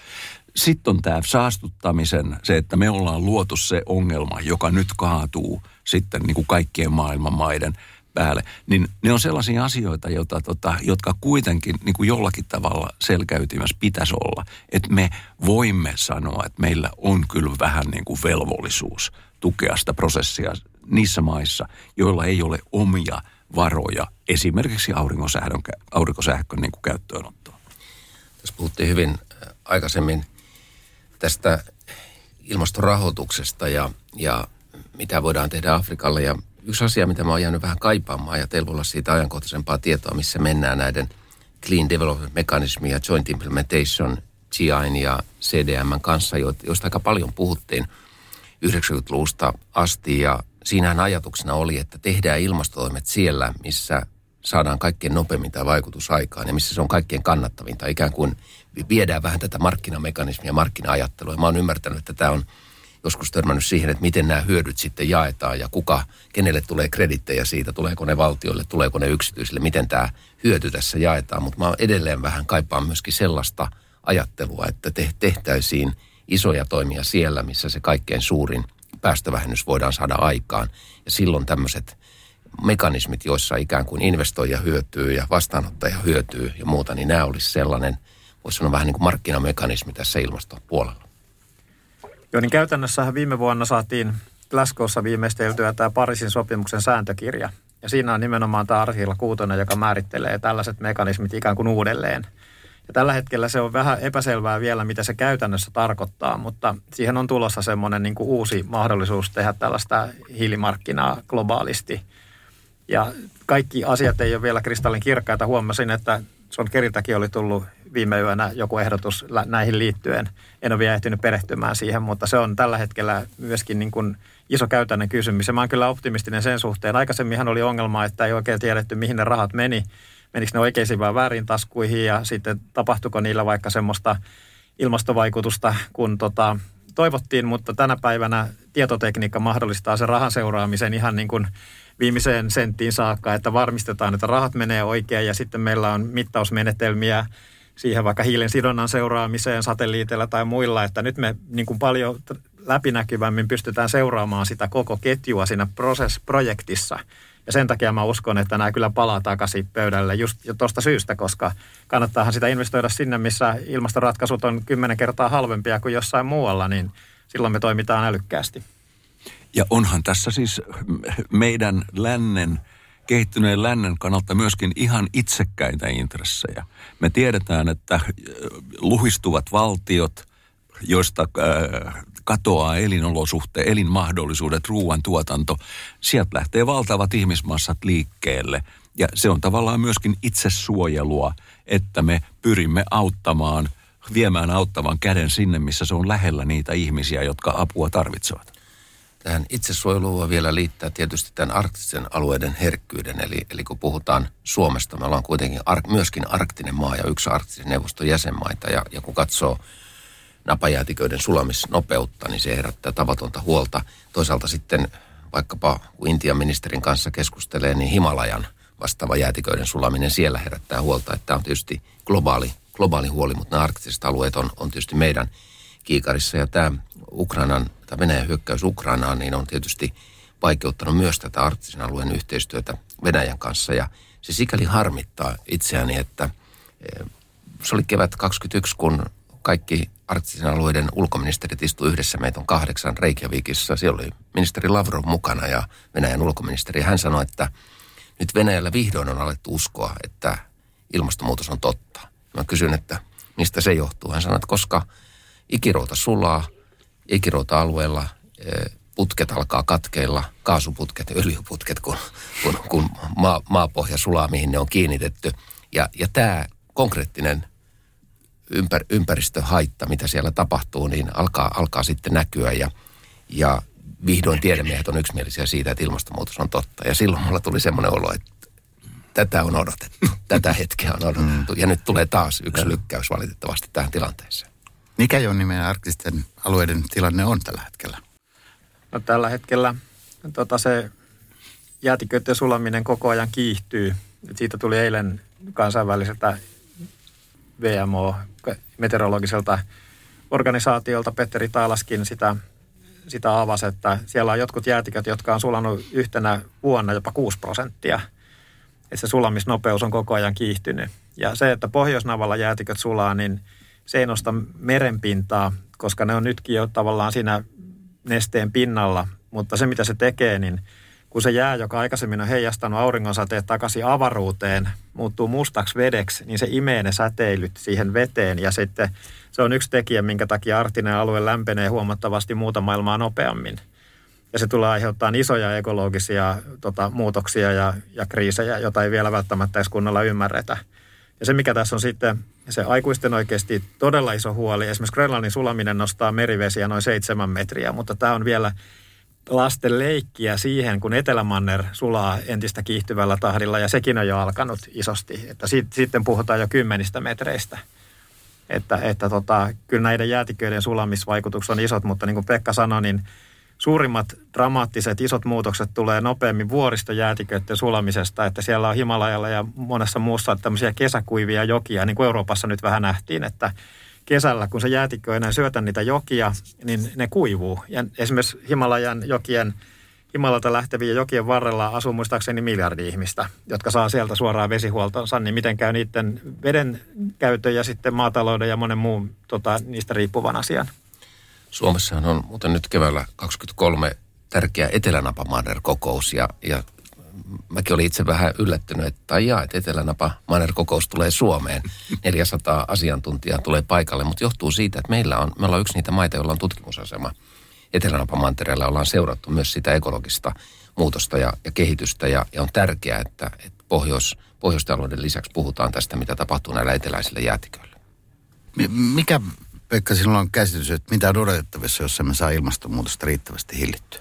Sitten on tämä saastuttamisen, se, että me ollaan luotu se ongelma, joka nyt kaatuu sitten niin kuin kaikkien maailman maiden päälle. Niin ne on sellaisia asioita, joita, tota, jotka kuitenkin niin kuin jollakin tavalla selkäytimässä pitäisi olla. Että me voimme sanoa, että meillä on kyllä vähän niin kuin velvollisuus tukea sitä prosessia niissä maissa, joilla ei ole omia varoja esimerkiksi aurinkosähkön, aurinkosähkön niin kuin käyttöönottoon. Tässä puhuttiin hyvin aikaisemmin tästä ilmastorahoituksesta ja, ja mitä voidaan tehdä Afrikalle. Ja yksi asia, mitä mä oon jäänyt vähän kaipaamaan ja teillä siitä ajankohtaisempaa tietoa, missä mennään näiden Clean Development Mechanism ja Joint Implementation GIN ja CDM kanssa, joista aika paljon puhuttiin 90-luvusta asti. Ja siinähän ajatuksena oli, että tehdään ilmastotoimet siellä, missä saadaan kaikkein nopeammin tämä vaikutus aikaan ja missä se on kaikkein kannattavinta. Ikään kuin viedään vähän tätä markkinamekanismia, markkina-ajattelua. Mä oon ymmärtänyt, että tämä on joskus törmännyt siihen, että miten nämä hyödyt sitten jaetaan ja kuka, kenelle tulee kredittejä siitä, tuleeko ne valtioille, tuleeko ne yksityisille, miten tämä hyöty tässä jaetaan. Mutta mä edelleen vähän kaipaan myöskin sellaista ajattelua, että tehtäisiin isoja toimia siellä, missä se kaikkein suurin päästövähennys voidaan saada aikaan. Ja silloin tämmöiset mekanismit, joissa ikään kuin investoija hyötyy ja vastaanottaja hyötyy ja muuta, niin nämä olisi sellainen, voisi sanoa vähän niin kuin markkinamekanismi tässä ilmastopuolella. Joo, niin käytännössähän viime vuonna saatiin Glasgowssa viimeisteltyä tämä Pariisin sopimuksen sääntökirja. Ja siinä on nimenomaan tämä artikla 6, joka määrittelee tällaiset mekanismit ikään kuin uudelleen. Ja tällä hetkellä se on vähän epäselvää vielä, mitä se käytännössä tarkoittaa, mutta siihen on tulossa semmoinen niin uusi mahdollisuus tehdä tällaista hiilimarkkinaa globaalisti – ja kaikki asiat ei ole vielä kristallin kirkkaita. Huomasin, että Son Keriltäkin oli tullut viime yönä joku ehdotus näihin liittyen. En ole vielä ehtinyt perehtymään siihen, mutta se on tällä hetkellä myöskin niin kuin iso käytännön kysymys. Ja mä oon kyllä optimistinen sen suhteen. Aikaisemminhan oli ongelma, että ei oikein tiedetty, mihin ne rahat meni. Menikö ne oikeisiin vai väärin taskuihin ja sitten tapahtuiko niillä vaikka semmoista ilmastovaikutusta, kun tota, toivottiin, mutta tänä päivänä tietotekniikka mahdollistaa sen rahan seuraamisen ihan niin kuin – viimeiseen senttiin saakka, että varmistetaan, että rahat menee oikein ja sitten meillä on mittausmenetelmiä siihen vaikka hiilen sidonnan seuraamiseen satelliiteilla tai muilla, että nyt me niin kuin paljon läpinäkyvämmin pystytään seuraamaan sitä koko ketjua siinä prosess-projektissa. Ja sen takia mä uskon, että nämä kyllä palaa takaisin pöydälle just tuosta syystä, koska kannattaahan sitä investoida sinne, missä ilmastoratkaisut on kymmenen kertaa halvempia kuin jossain muualla, niin silloin me toimitaan älykkäästi. Ja onhan tässä siis meidän lännen, kehittyneen lännen kannalta myöskin ihan itsekkäitä intressejä. Me tiedetään, että luhistuvat valtiot, joista äh, katoaa elinolosuhteet, elinmahdollisuudet, ruoantuotanto, sieltä lähtee valtavat ihmismassat liikkeelle. Ja se on tavallaan myöskin itsesuojelua, että me pyrimme auttamaan, viemään auttavan käden sinne, missä se on lähellä niitä ihmisiä, jotka apua tarvitsevat. Tähän itsesuojeluun voi vielä liittää tietysti tämän arktisen alueiden herkkyyden. Eli, eli kun puhutaan Suomesta, me ollaan kuitenkin ar- myöskin arktinen maa ja yksi arktisen neuvoston jäsenmaita. Ja, ja kun katsoo napajäätiköiden sulamisnopeutta, niin se herättää tavatonta huolta. Toisaalta sitten vaikkapa kun Intian ministerin kanssa keskustelee, niin Himalajan vastaava jäätiköiden sulaminen siellä herättää huolta, että tämä on tietysti globaali globaali huoli, mutta nämä arktiset alueet on, on tietysti meidän kiikarissa. Ja tämä Ukrainan, tai Venäjän hyökkäys Ukrainaan, niin on tietysti vaikeuttanut myös tätä arktisen alueen yhteistyötä Venäjän kanssa. Ja se sikäli harmittaa itseäni, että eh, se oli kevät 21, kun kaikki arktisen alueiden ulkoministerit istuivat yhdessä. Meitä on kahdeksan Reykjavikissa. Siellä oli ministeri Lavrov mukana ja Venäjän ulkoministeri. Hän sanoi, että nyt Venäjällä vihdoin on alettu uskoa, että ilmastonmuutos on totta. Mä kysyn, että mistä se johtuu. Hän sanoi, että koska ikirouta sulaa, ikirouta-alueella eh, putket alkaa katkeilla, kaasuputket, öljyputket, kun, kun, kun maa, maapohja sulaa, mihin ne on kiinnitetty. Ja, ja tämä konkreettinen ympär, ympäristöhaitta, mitä siellä tapahtuu, niin alkaa, alkaa sitten näkyä ja, ja vihdoin tiedemiehet on yksimielisiä siitä, että ilmastonmuutos on totta. Ja silloin mulla tuli semmoinen olo, että tätä on odotettu, tätä hetkeä on odotettu. Ja nyt tulee taas yksi lykkäys valitettavasti tähän tilanteeseen. Mikä jo nimen arktisten alueiden tilanne on tällä hetkellä? No, tällä hetkellä tota, se jäätiköiden sulaminen koko ajan kiihtyy. Et siitä tuli eilen kansainväliseltä VMO, meteorologiselta organisaatiolta, Petteri Taalaskin sitä, sitä avasi, että siellä on jotkut jäätiköt, jotka on sulanut yhtenä vuonna jopa 6 prosenttia. Että se sulamisnopeus on koko ajan kiihtynyt. Ja se, että Pohjoisnavalla jäätiköt sulaa, niin se ei nosta merenpintaa, koska ne on nytkin jo tavallaan siinä nesteen pinnalla, mutta se mitä se tekee, niin kun se jää, joka aikaisemmin on heijastanut auringonsateet takaisin avaruuteen, muuttuu mustaksi vedeksi, niin se imee ne säteilyt siihen veteen ja sitten se on yksi tekijä, minkä takia arktinen alue lämpenee huomattavasti muuta maailmaa nopeammin. Ja se tulee aiheuttamaan isoja ekologisia tota, muutoksia ja, ja kriisejä, joita ei vielä välttämättä edes kunnolla ymmärretä. Ja se, mikä tässä on sitten se aikuisten oikeasti todella iso huoli, esimerkiksi Grönlannin sulaminen nostaa merivesiä noin seitsemän metriä, mutta tämä on vielä lasten leikkiä siihen, kun Etelämanner sulaa entistä kiihtyvällä tahdilla ja sekin on jo alkanut isosti. Että siitä, sitten puhutaan jo kymmenistä metreistä. Että, että tota, kyllä näiden jäätiköiden sulamisvaikutukset on isot, mutta niin kuin Pekka sanoi, niin suurimmat dramaattiset isot muutokset tulee nopeammin vuoristojäätiköiden sulamisesta, että siellä on Himalajalla ja monessa muussa tämmöisiä kesäkuivia jokia, niin kuin Euroopassa nyt vähän nähtiin, että kesällä, kun se jäätikkö ei enää syötä niitä jokia, niin ne kuivuu. Ja esimerkiksi Himalajan jokien, Himalalta lähtevien jokien varrella asuu muistaakseni miljardi ihmistä, jotka saa sieltä suoraan vesihuoltonsa, niin miten käy niiden veden käytön ja sitten maatalouden ja monen muun tota, niistä riippuvan asian. Suomessahan on muuten nyt keväällä 23 tärkeä Etelänapamaaner-kokous ja, ja mäkin olin itse vähän yllättynyt, että jaa, että Etelänapa Manner-kokous tulee Suomeen. 400 asiantuntijaa tulee paikalle, mutta johtuu siitä, että meillä on, me ollaan yksi niitä maita, joilla on tutkimusasema. Etelänapa mantereella ollaan seurattu myös sitä ekologista muutosta ja, ja kehitystä ja, ja on tärkeää, että, että pohjois, pohjoistalouden lisäksi puhutaan tästä, mitä tapahtuu näillä eteläisillä jäätiköillä. Mikä, Pekka, sinulla on käsitys, että mitä on odotettavissa, jos me saa ilmastonmuutosta riittävästi hillittyä?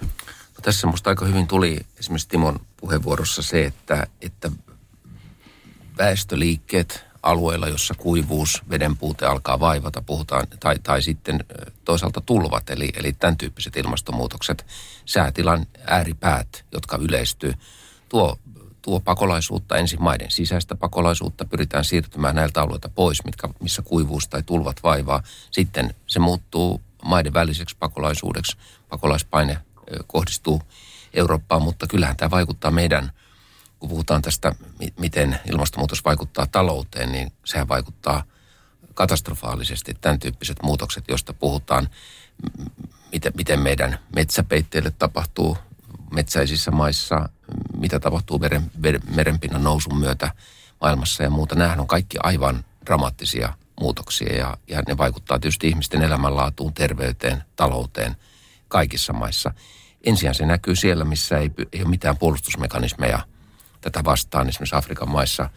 Tässä musta aika hyvin tuli esimerkiksi Timon puheenvuorossa se, että, että väestöliikkeet alueilla, jossa kuivuus, vedenpuute alkaa vaivata, puhutaan, tai, tai sitten toisaalta tulvat, eli, eli tämän tyyppiset ilmastonmuutokset, säätilan ääripäät, jotka yleistyy, tuo, tuo pakolaisuutta, ensin maiden sisäistä pakolaisuutta, pyritään siirtymään näiltä alueilta pois, mitkä, missä kuivuus tai tulvat vaivaa. Sitten se muuttuu maiden väliseksi pakolaisuudeksi, pakolaispaine kohdistuu Eurooppaan, mutta kyllähän tämä vaikuttaa meidän, kun puhutaan tästä, miten ilmastonmuutos vaikuttaa talouteen, niin sehän vaikuttaa katastrofaalisesti tämän tyyppiset muutokset, joista puhutaan, miten, meidän metsäpeitteille tapahtuu metsäisissä maissa, mitä tapahtuu meren, merenpinnan nousun myötä maailmassa ja muuta. Nämähän on kaikki aivan dramaattisia muutoksia ja, ja ne vaikuttaa tietysti ihmisten elämänlaatuun, terveyteen, talouteen kaikissa maissa. Ensin se näkyy siellä, missä ei, ei ole mitään puolustusmekanismeja tätä vastaan. Esimerkiksi Afrikan maissa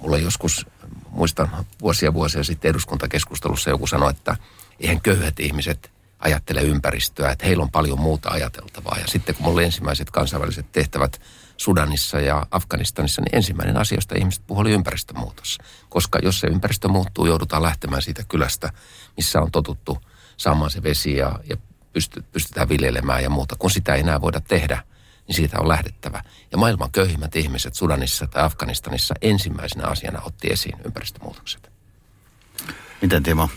mulla joskus, muistan vuosia vuosia sitten eduskuntakeskustelussa joku sanoi, että eihän köyhät ihmiset ajattele ympäristöä, että heillä on paljon muuta ajateltavaa. Ja sitten kun mulla oli ensimmäiset kansainväliset tehtävät Sudanissa ja Afganistanissa, niin ensimmäinen asia, josta ihmiset puhuivat, oli ympäristömuutos. Koska jos se ympäristö muuttuu, joudutaan lähtemään siitä kylästä, missä on totuttu saamaan se vesi ja, ja pystytään viljelemään ja muuta. Kun sitä ei enää voida tehdä, niin siitä on lähdettävä. Ja maailman köyhimmät ihmiset Sudanissa tai Afganistanissa ensimmäisenä asiana otti esiin ympäristömuutokset. Miten Timo?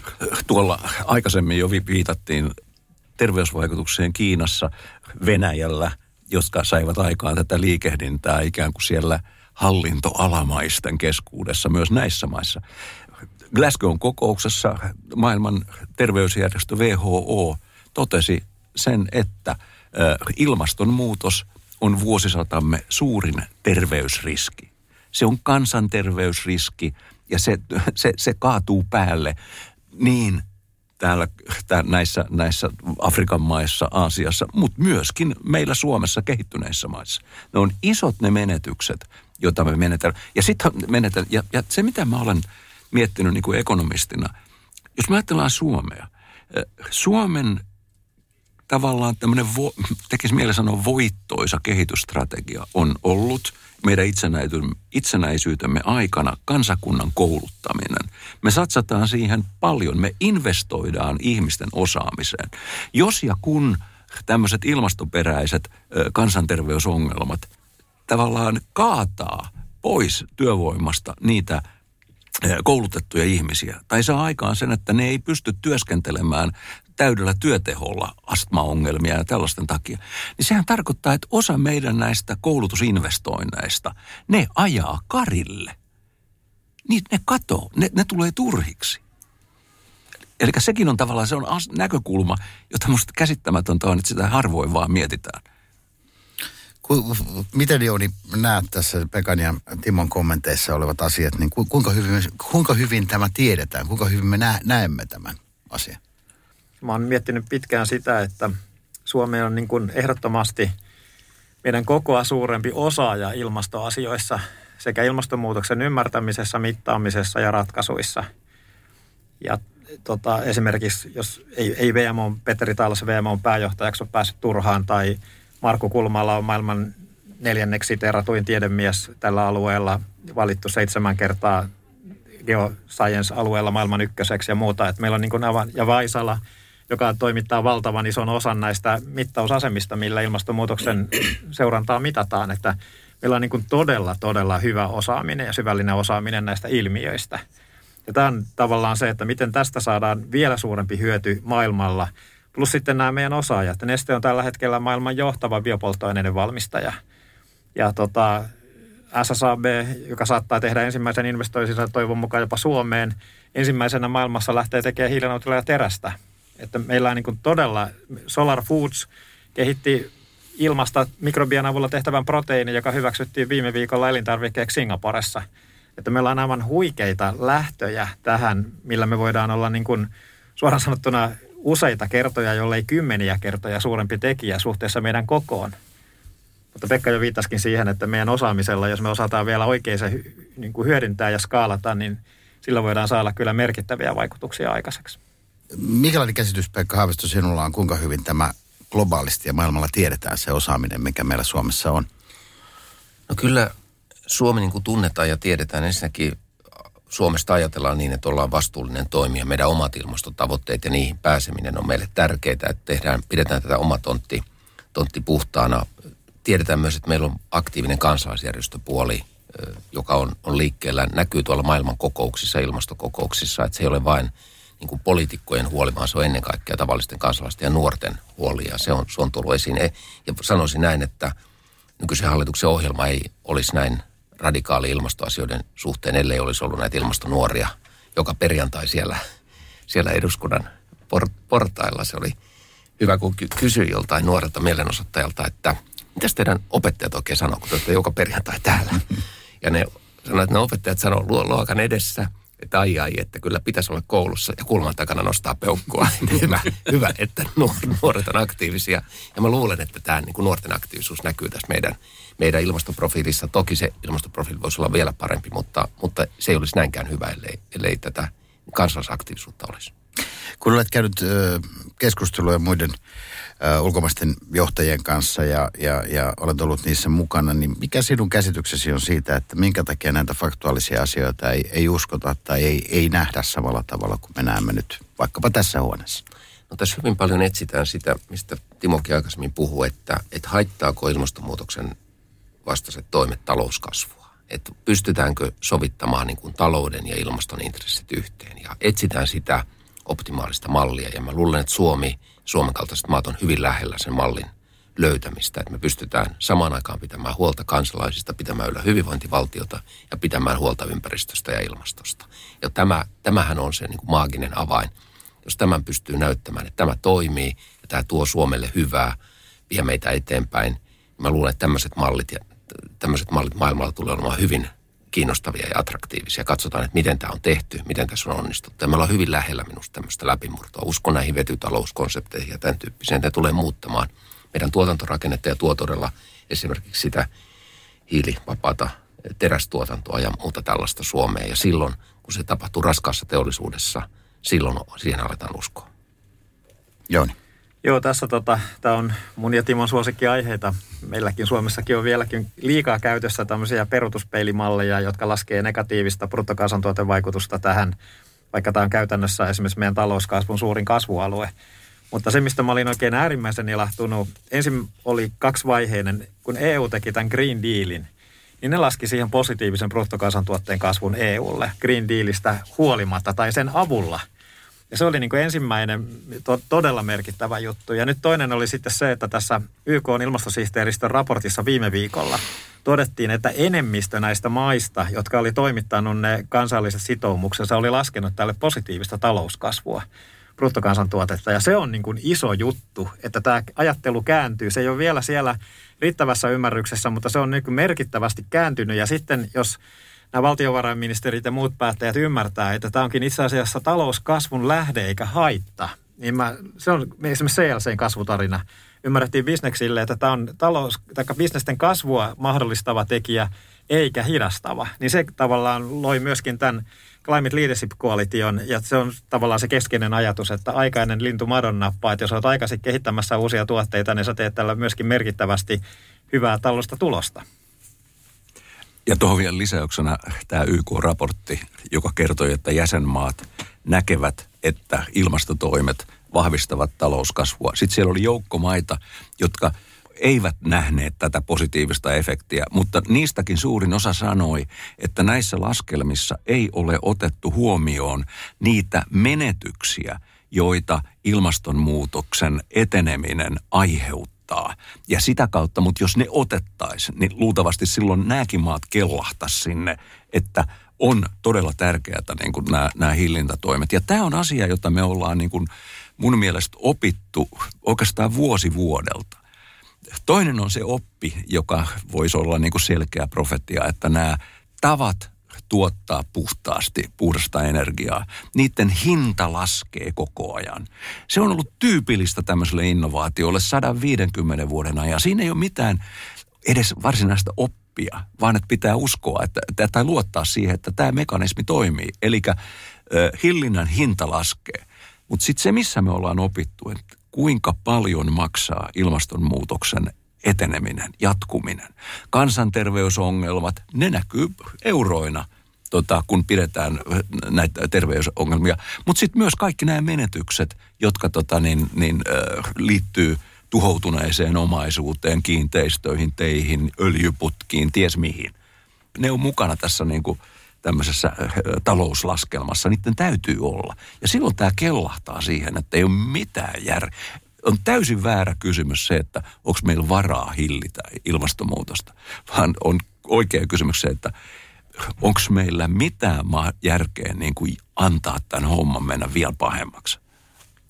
Tuolla aikaisemmin jo viitattiin terveysvaikutukseen Kiinassa, Venäjällä, jotka saivat aikaan tätä liikehdintää ikään kuin siellä hallintoalamaisten keskuudessa myös näissä maissa. Glasgown kokouksessa maailman terveysjärjestö WHO totesi sen, että ilmastonmuutos on vuosisatamme suurin terveysriski. Se on kansanterveysriski ja se, se, se kaatuu päälle niin täällä, tää, näissä, näissä Afrikan maissa, Aasiassa, mutta myöskin meillä Suomessa kehittyneissä maissa. Ne on isot ne menetykset, joita me menetellään. Ja sitten menetellään, ja, ja se mitä mä olen miettinyt niin kuin ekonomistina, jos me ajatellaan Suomea, Suomen tavallaan tämmöinen, vo, tekisi mieleen sanoa voittoisa kehitysstrategia on ollut meidän itsenäisyytemme aikana kansakunnan kouluttaminen. Me satsataan siihen paljon, me investoidaan ihmisten osaamiseen. Jos ja kun tämmöiset ilmastoperäiset kansanterveysongelmat tavallaan kaataa pois työvoimasta niitä – koulutettuja ihmisiä. Tai saa aikaan sen, että ne ei pysty työskentelemään täydellä työteholla astmaongelmia ja tällaisten takia. Niin sehän tarkoittaa, että osa meidän näistä koulutusinvestoinneista, ne ajaa karille. Niin ne katoo, ne, ne tulee turhiksi. Eli sekin on tavallaan, se on näkökulma, jota musta käsittämätöntä on, että sitä harvoin vaan mietitään – Miten Jouni näet tässä Pekan ja Timon kommenteissa olevat asiat, niin kuinka hyvin, kuinka hyvin tämä tiedetään, kuinka hyvin me näemme tämän asian? Mä oon miettinyt pitkään sitä, että Suomi on niin kuin ehdottomasti meidän kokoa suurempi osaaja ilmastoasioissa sekä ilmastonmuutoksen ymmärtämisessä, mittaamisessa ja ratkaisuissa. Ja tota, esimerkiksi, jos ei, ei VMO, Petteri Taalas VMO pääjohtajaksi ole päässyt turhaan tai – Markku Kulmala on maailman neljänneksi siteeratuin tiedemies tällä alueella, valittu seitsemän kertaa geoscience-alueella maailman ykköseksi ja muuta. Et meillä on niin kuin ja Vaisala, joka toimittaa valtavan ison osan näistä mittausasemista, millä ilmastonmuutoksen seurantaa mitataan. Että meillä on niin kuin todella, todella hyvä osaaminen ja syvällinen osaaminen näistä ilmiöistä. Ja tämä on tavallaan se, että miten tästä saadaan vielä suurempi hyöty maailmalla – Plus sitten nämä meidän osaajat. Neste on tällä hetkellä maailman johtava biopolttoaineiden valmistaja. Ja tota, SSAB, joka saattaa tehdä ensimmäisen investoisinsa toivon mukaan jopa Suomeen, ensimmäisenä maailmassa lähtee tekemään hiileneutralia terästä. Että meillä on niin kuin todella, Solar Foods kehitti ilmasta mikrobian avulla tehtävän proteiini, joka hyväksyttiin viime viikolla elintarvikkeeksi Singaporessa. Että meillä on aivan huikeita lähtöjä tähän, millä me voidaan olla niin kuin suoraan sanottuna useita kertoja, jollei kymmeniä kertoja suurempi tekijä suhteessa meidän kokoon. Mutta Pekka jo viittasikin siihen, että meidän osaamisella, jos me osataan vielä oikein se niin kuin hyödyntää ja skaalata, niin sillä voidaan saada kyllä merkittäviä vaikutuksia aikaiseksi. Mikälainen käsitys, Pekka Haavisto, sinulla on, kuinka hyvin tämä globaalisti ja maailmalla tiedetään se osaaminen, mikä meillä Suomessa on? No kyllä Suomi niin kuin tunnetaan ja tiedetään ensinnäkin Suomesta ajatellaan niin, että ollaan vastuullinen toimija. Meidän omat ilmastotavoitteet ja niihin pääseminen on meille tärkeää, että tehdään, pidetään tätä oma tontti, tontti puhtaana. Tiedetään myös, että meillä on aktiivinen kansalaisjärjestöpuoli, joka on, on liikkeellä, näkyy tuolla maailman kokouksissa, ilmastokokouksissa, että se ei ole vain niin kuin poliitikkojen huoli, vaan se on ennen kaikkea tavallisten kansalaisten ja nuorten huoli, ja se on, se on tullut esiin. Ja sanoisin näin, että nykyisen hallituksen ohjelma ei olisi näin radikaali ilmastoasioiden suhteen, ellei olisi ollut näitä ilmastonuoria joka perjantai siellä, siellä eduskunnan por, portailla. Se oli hyvä, kun ky- kysyi joltain nuorelta mielenosoittajalta, että mitäs teidän opettajat oikein sanoo, kun te olette joka perjantai täällä. Ja ne sanoivat, että ne opettajat sanoo luokan edessä, että ai ai, että kyllä pitäisi olla koulussa ja kulman takana nostaa peukkua. hyvä, hyvä, että nuoret on aktiivisia. Ja mä luulen, että tämä niin kuin nuorten aktiivisuus näkyy tässä meidän meidän ilmastoprofiilissa. Toki se ilmastoprofiili voisi olla vielä parempi, mutta, mutta se ei olisi näinkään hyvä, ellei, ellei tätä kansalaisaktiivisuutta olisi. Kun olet käynyt keskusteluja muiden ulkomaisten johtajien kanssa ja, ja, ja olet ollut niissä mukana, niin mikä sinun käsityksesi on siitä, että minkä takia näitä faktuaalisia asioita ei, ei uskota tai ei, ei nähdä samalla tavalla kuin me näemme nyt vaikkapa tässä huoneessa? No tässä hyvin paljon etsitään sitä, mistä Timokin aikaisemmin puhui, että, että haittaako ilmastonmuutoksen vastaiset toimet talouskasvua. Että pystytäänkö sovittamaan niin kuin talouden ja ilmaston intressit yhteen. Ja etsitään sitä optimaalista mallia. Ja mä luulen, että Suomi, Suomen kaltaiset maat on hyvin lähellä sen mallin löytämistä, että me pystytään samaan aikaan pitämään huolta kansalaisista, pitämään yllä hyvinvointivaltiota ja pitämään huolta ympäristöstä ja ilmastosta. Ja tämä, tämähän on se niin kuin maaginen avain. Jos tämän pystyy näyttämään, että tämä toimii ja tämä tuo Suomelle hyvää, vie meitä eteenpäin, niin mä luulen, että tämmöiset mallit, ja, tämmöiset mallit maailmalla tulee olemaan hyvin kiinnostavia ja attraktiivisia. Katsotaan, että miten tämä on tehty, miten tässä on onnistuttu. Ja me ollaan hyvin lähellä minusta tämmöistä läpimurtoa. Uskon näihin vetytalouskonsepteihin ja tämän tyyppiseen. Ne tulee muuttamaan – meidän tuotantorakennetta ja tuo todella esimerkiksi sitä hiilivapaata terästuotantoa ja muuta tällaista Suomeen. Ja silloin, kun se tapahtuu raskaassa teollisuudessa, silloin siihen aletaan uskoa. Jooni. Joo, tässä tota, tämä on mun ja Timon suosikkiaiheita. Meilläkin Suomessakin on vieläkin liikaa käytössä tämmöisiä perutuspeilimalleja, jotka laskee negatiivista bruttokansantuotevaikutusta tähän, vaikka tämä on käytännössä esimerkiksi meidän talouskasvun suurin kasvualue. Mutta se, mistä mä olin oikein äärimmäisen ilahtunut, ensin oli kaksivaiheinen, kun EU teki tämän Green Dealin, niin ne laski siihen positiivisen bruttokansantuotteen kasvun EUlle Green Dealista huolimatta tai sen avulla. Ja se oli niin kuin ensimmäinen to- todella merkittävä juttu. Ja nyt toinen oli sitten se, että tässä YK on ilmastosihteeristön raportissa viime viikolla todettiin, että enemmistö näistä maista, jotka oli toimittanut ne kansalliset sitoumuksensa, oli laskenut tälle positiivista talouskasvua bruttokansantuotetta. Ja se on niin kuin iso juttu, että tämä ajattelu kääntyy. Se ei ole vielä siellä riittävässä ymmärryksessä, mutta se on niin kuin merkittävästi kääntynyt. Ja sitten jos nämä valtiovarainministerit ja muut päättäjät ymmärtää, että tämä onkin itse asiassa talouskasvun lähde eikä haitta, niin mä, se on esimerkiksi CLCn kasvutarina. Ymmärrettiin bisneksille, että tämä on talous, bisnesten kasvua mahdollistava tekijä eikä hidastava. Niin se tavallaan loi myöskin tämän Climate Leadership Coalition, ja se on tavallaan se keskeinen ajatus, että aikainen lintu madon nappaa, että jos olet aikaisin kehittämässä uusia tuotteita, niin sä teet tällä myöskin merkittävästi hyvää taloudellista tulosta. Ja tuohon vielä lisäyksenä tämä YK-raportti, joka kertoi, että jäsenmaat näkevät, että ilmastotoimet vahvistavat talouskasvua. Sitten siellä oli joukko maita, jotka – eivät nähneet tätä positiivista efektiä, mutta niistäkin suurin osa sanoi, että näissä laskelmissa ei ole otettu huomioon niitä menetyksiä, joita ilmastonmuutoksen eteneminen aiheuttaa. Ja sitä kautta, mutta jos ne otettaisiin, niin luultavasti silloin nämäkin maat kellahtaisi sinne, että on todella tärkeää niin kuin nämä, nämä hillintätoimet. Ja tämä on asia, jota me ollaan niin kuin mun mielestä opittu oikeastaan vuosi vuodelta. Toinen on se oppi, joka voisi olla niin kuin selkeä profetia, että nämä tavat tuottaa puhtaasti puhdasta energiaa, niiden hinta laskee koko ajan. Se on ollut tyypillistä tämmöiselle innovaatiolle 150 vuoden ajan. Siinä ei ole mitään edes varsinaista oppia, vaan että pitää uskoa että, tai luottaa siihen, että tämä mekanismi toimii. Eli hillinnän hinta laskee. Mutta sitten se, missä me ollaan opittu, että kuinka paljon maksaa ilmastonmuutoksen eteneminen, jatkuminen. Kansanterveysongelmat, ne näkyy euroina, tota, kun pidetään näitä terveysongelmia. Mutta sitten myös kaikki nämä menetykset, jotka tota, niin, niin, äh, liittyy tuhoutuneeseen omaisuuteen, kiinteistöihin, teihin, öljyputkiin, ties mihin. Ne on mukana tässä niin kuin, tämmöisessä talouslaskelmassa, niiden täytyy olla. Ja silloin tämä kellahtaa siihen, että ei ole mitään jär... On täysin väärä kysymys se, että onko meillä varaa hillitä ilmastonmuutosta, vaan on oikea kysymys se, että onko meillä mitään järkeä niin kuin antaa tämän homman mennä vielä pahemmaksi.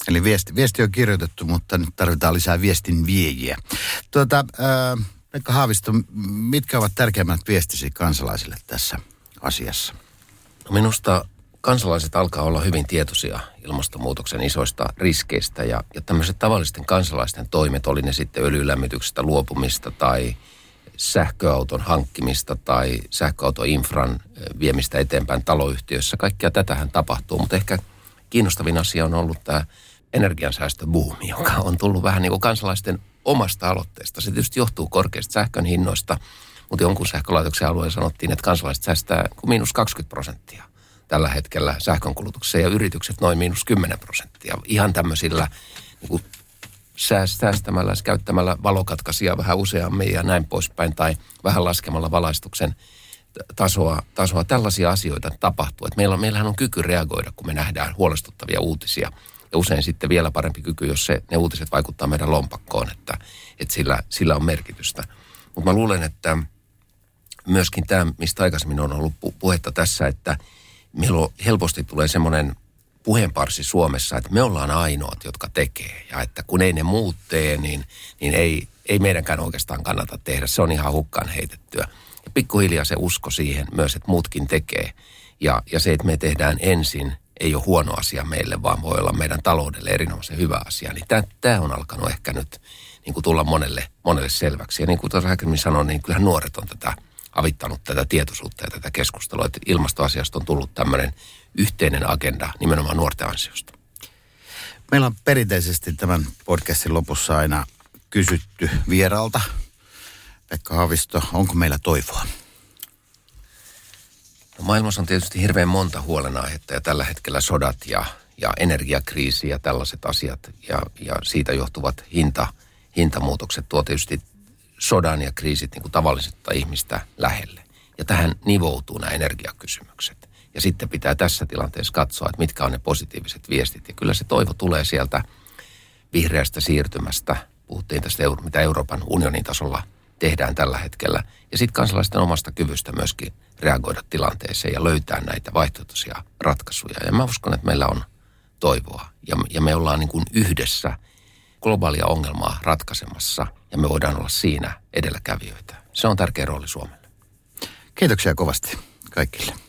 Eli viesti, viesti on kirjoitettu, mutta nyt tarvitaan lisää viestin viejiä. Tuota, äh, Pekka Haavisto, mitkä ovat tärkeimmät viestisi kansalaisille tässä asiassa? No minusta kansalaiset alkaa olla hyvin tietoisia ilmastonmuutoksen isoista riskeistä ja, ja tämmöiset tavallisten kansalaisten toimet, oli ne sitten öljylämmityksestä luopumista tai sähköauton hankkimista tai sähköautoinfran eh, viemistä eteenpäin taloyhtiössä. Kaikkea tätähän tapahtuu, mutta ehkä kiinnostavin asia on ollut tämä energiansäästöbuumi, joka on tullut vähän niin kuin kansalaisten omasta aloitteesta. Se tietysti johtuu korkeista sähkön hinnoista – mutta jonkun sähkölaitoksen alueen sanottiin, että kansalaiset säästää miinus 20 prosenttia tällä hetkellä sähkönkulutuksessa ja yritykset noin miinus 10 prosenttia. Ihan tämmöisillä niin kuin säästämällä, käyttämällä valokatkaisia vähän useammin ja näin poispäin, tai vähän laskemalla valaistuksen tasoa, tasoa tällaisia asioita tapahtuu. Meillä on, meillähän on kyky reagoida, kun me nähdään huolestuttavia uutisia. Ja usein sitten vielä parempi kyky, jos se, ne uutiset vaikuttaa meidän lompakkoon, että, että sillä, sillä on merkitystä. Mutta mä luulen, että myöskin tämä, mistä aikaisemmin on ollut puhetta tässä, että meillä helposti tulee semmoinen puheenparsi Suomessa, että me ollaan ainoat, jotka tekee. Ja että kun ei ne muut tee, niin, niin ei, ei meidänkään oikeastaan kannata tehdä. Se on ihan hukkaan heitettyä. Ja pikkuhiljaa se usko siihen myös, että muutkin tekee. Ja, ja se, että me tehdään ensin, ei ole huono asia meille, vaan voi olla meidän taloudelle erinomaisen hyvä asia. Niin tämä on alkanut ehkä nyt niin kuin tulla monelle, monelle selväksi. Ja niin kuin tuossa aikaisemmin sanoin, niin kyllähän nuoret on tätä avittanut tätä tietoisuutta ja tätä keskustelua, että ilmastoasiasta on tullut tämmöinen yhteinen agenda nimenomaan nuorten ansiosta. Meillä on perinteisesti tämän podcastin lopussa aina kysytty vieralta. Pekka Haavisto, onko meillä toivoa? No, maailmassa on tietysti hirveän monta huolenaihetta ja tällä hetkellä sodat ja, ja energiakriisi ja tällaiset asiat ja, ja siitä johtuvat hinta, hintamuutokset tuo tietysti sodan ja kriisit niin kuin tavallisista ihmistä lähelle. Ja tähän nivoutuu nämä energiakysymykset. Ja sitten pitää tässä tilanteessa katsoa, että mitkä on ne positiiviset viestit. Ja kyllä se toivo tulee sieltä vihreästä siirtymästä. Puhuttiin tästä, mitä Euroopan unionin tasolla tehdään tällä hetkellä. Ja sitten kansalaisten omasta kyvystä myöskin reagoida tilanteeseen ja löytää näitä vaihtoehtoisia ratkaisuja. Ja mä uskon, että meillä on toivoa. Ja, ja me ollaan niin kuin yhdessä globaalia ongelmaa ratkaisemassa ja me voidaan olla siinä edelläkävijöitä. Se on tärkeä rooli Suomelle. Kiitoksia kovasti kaikille.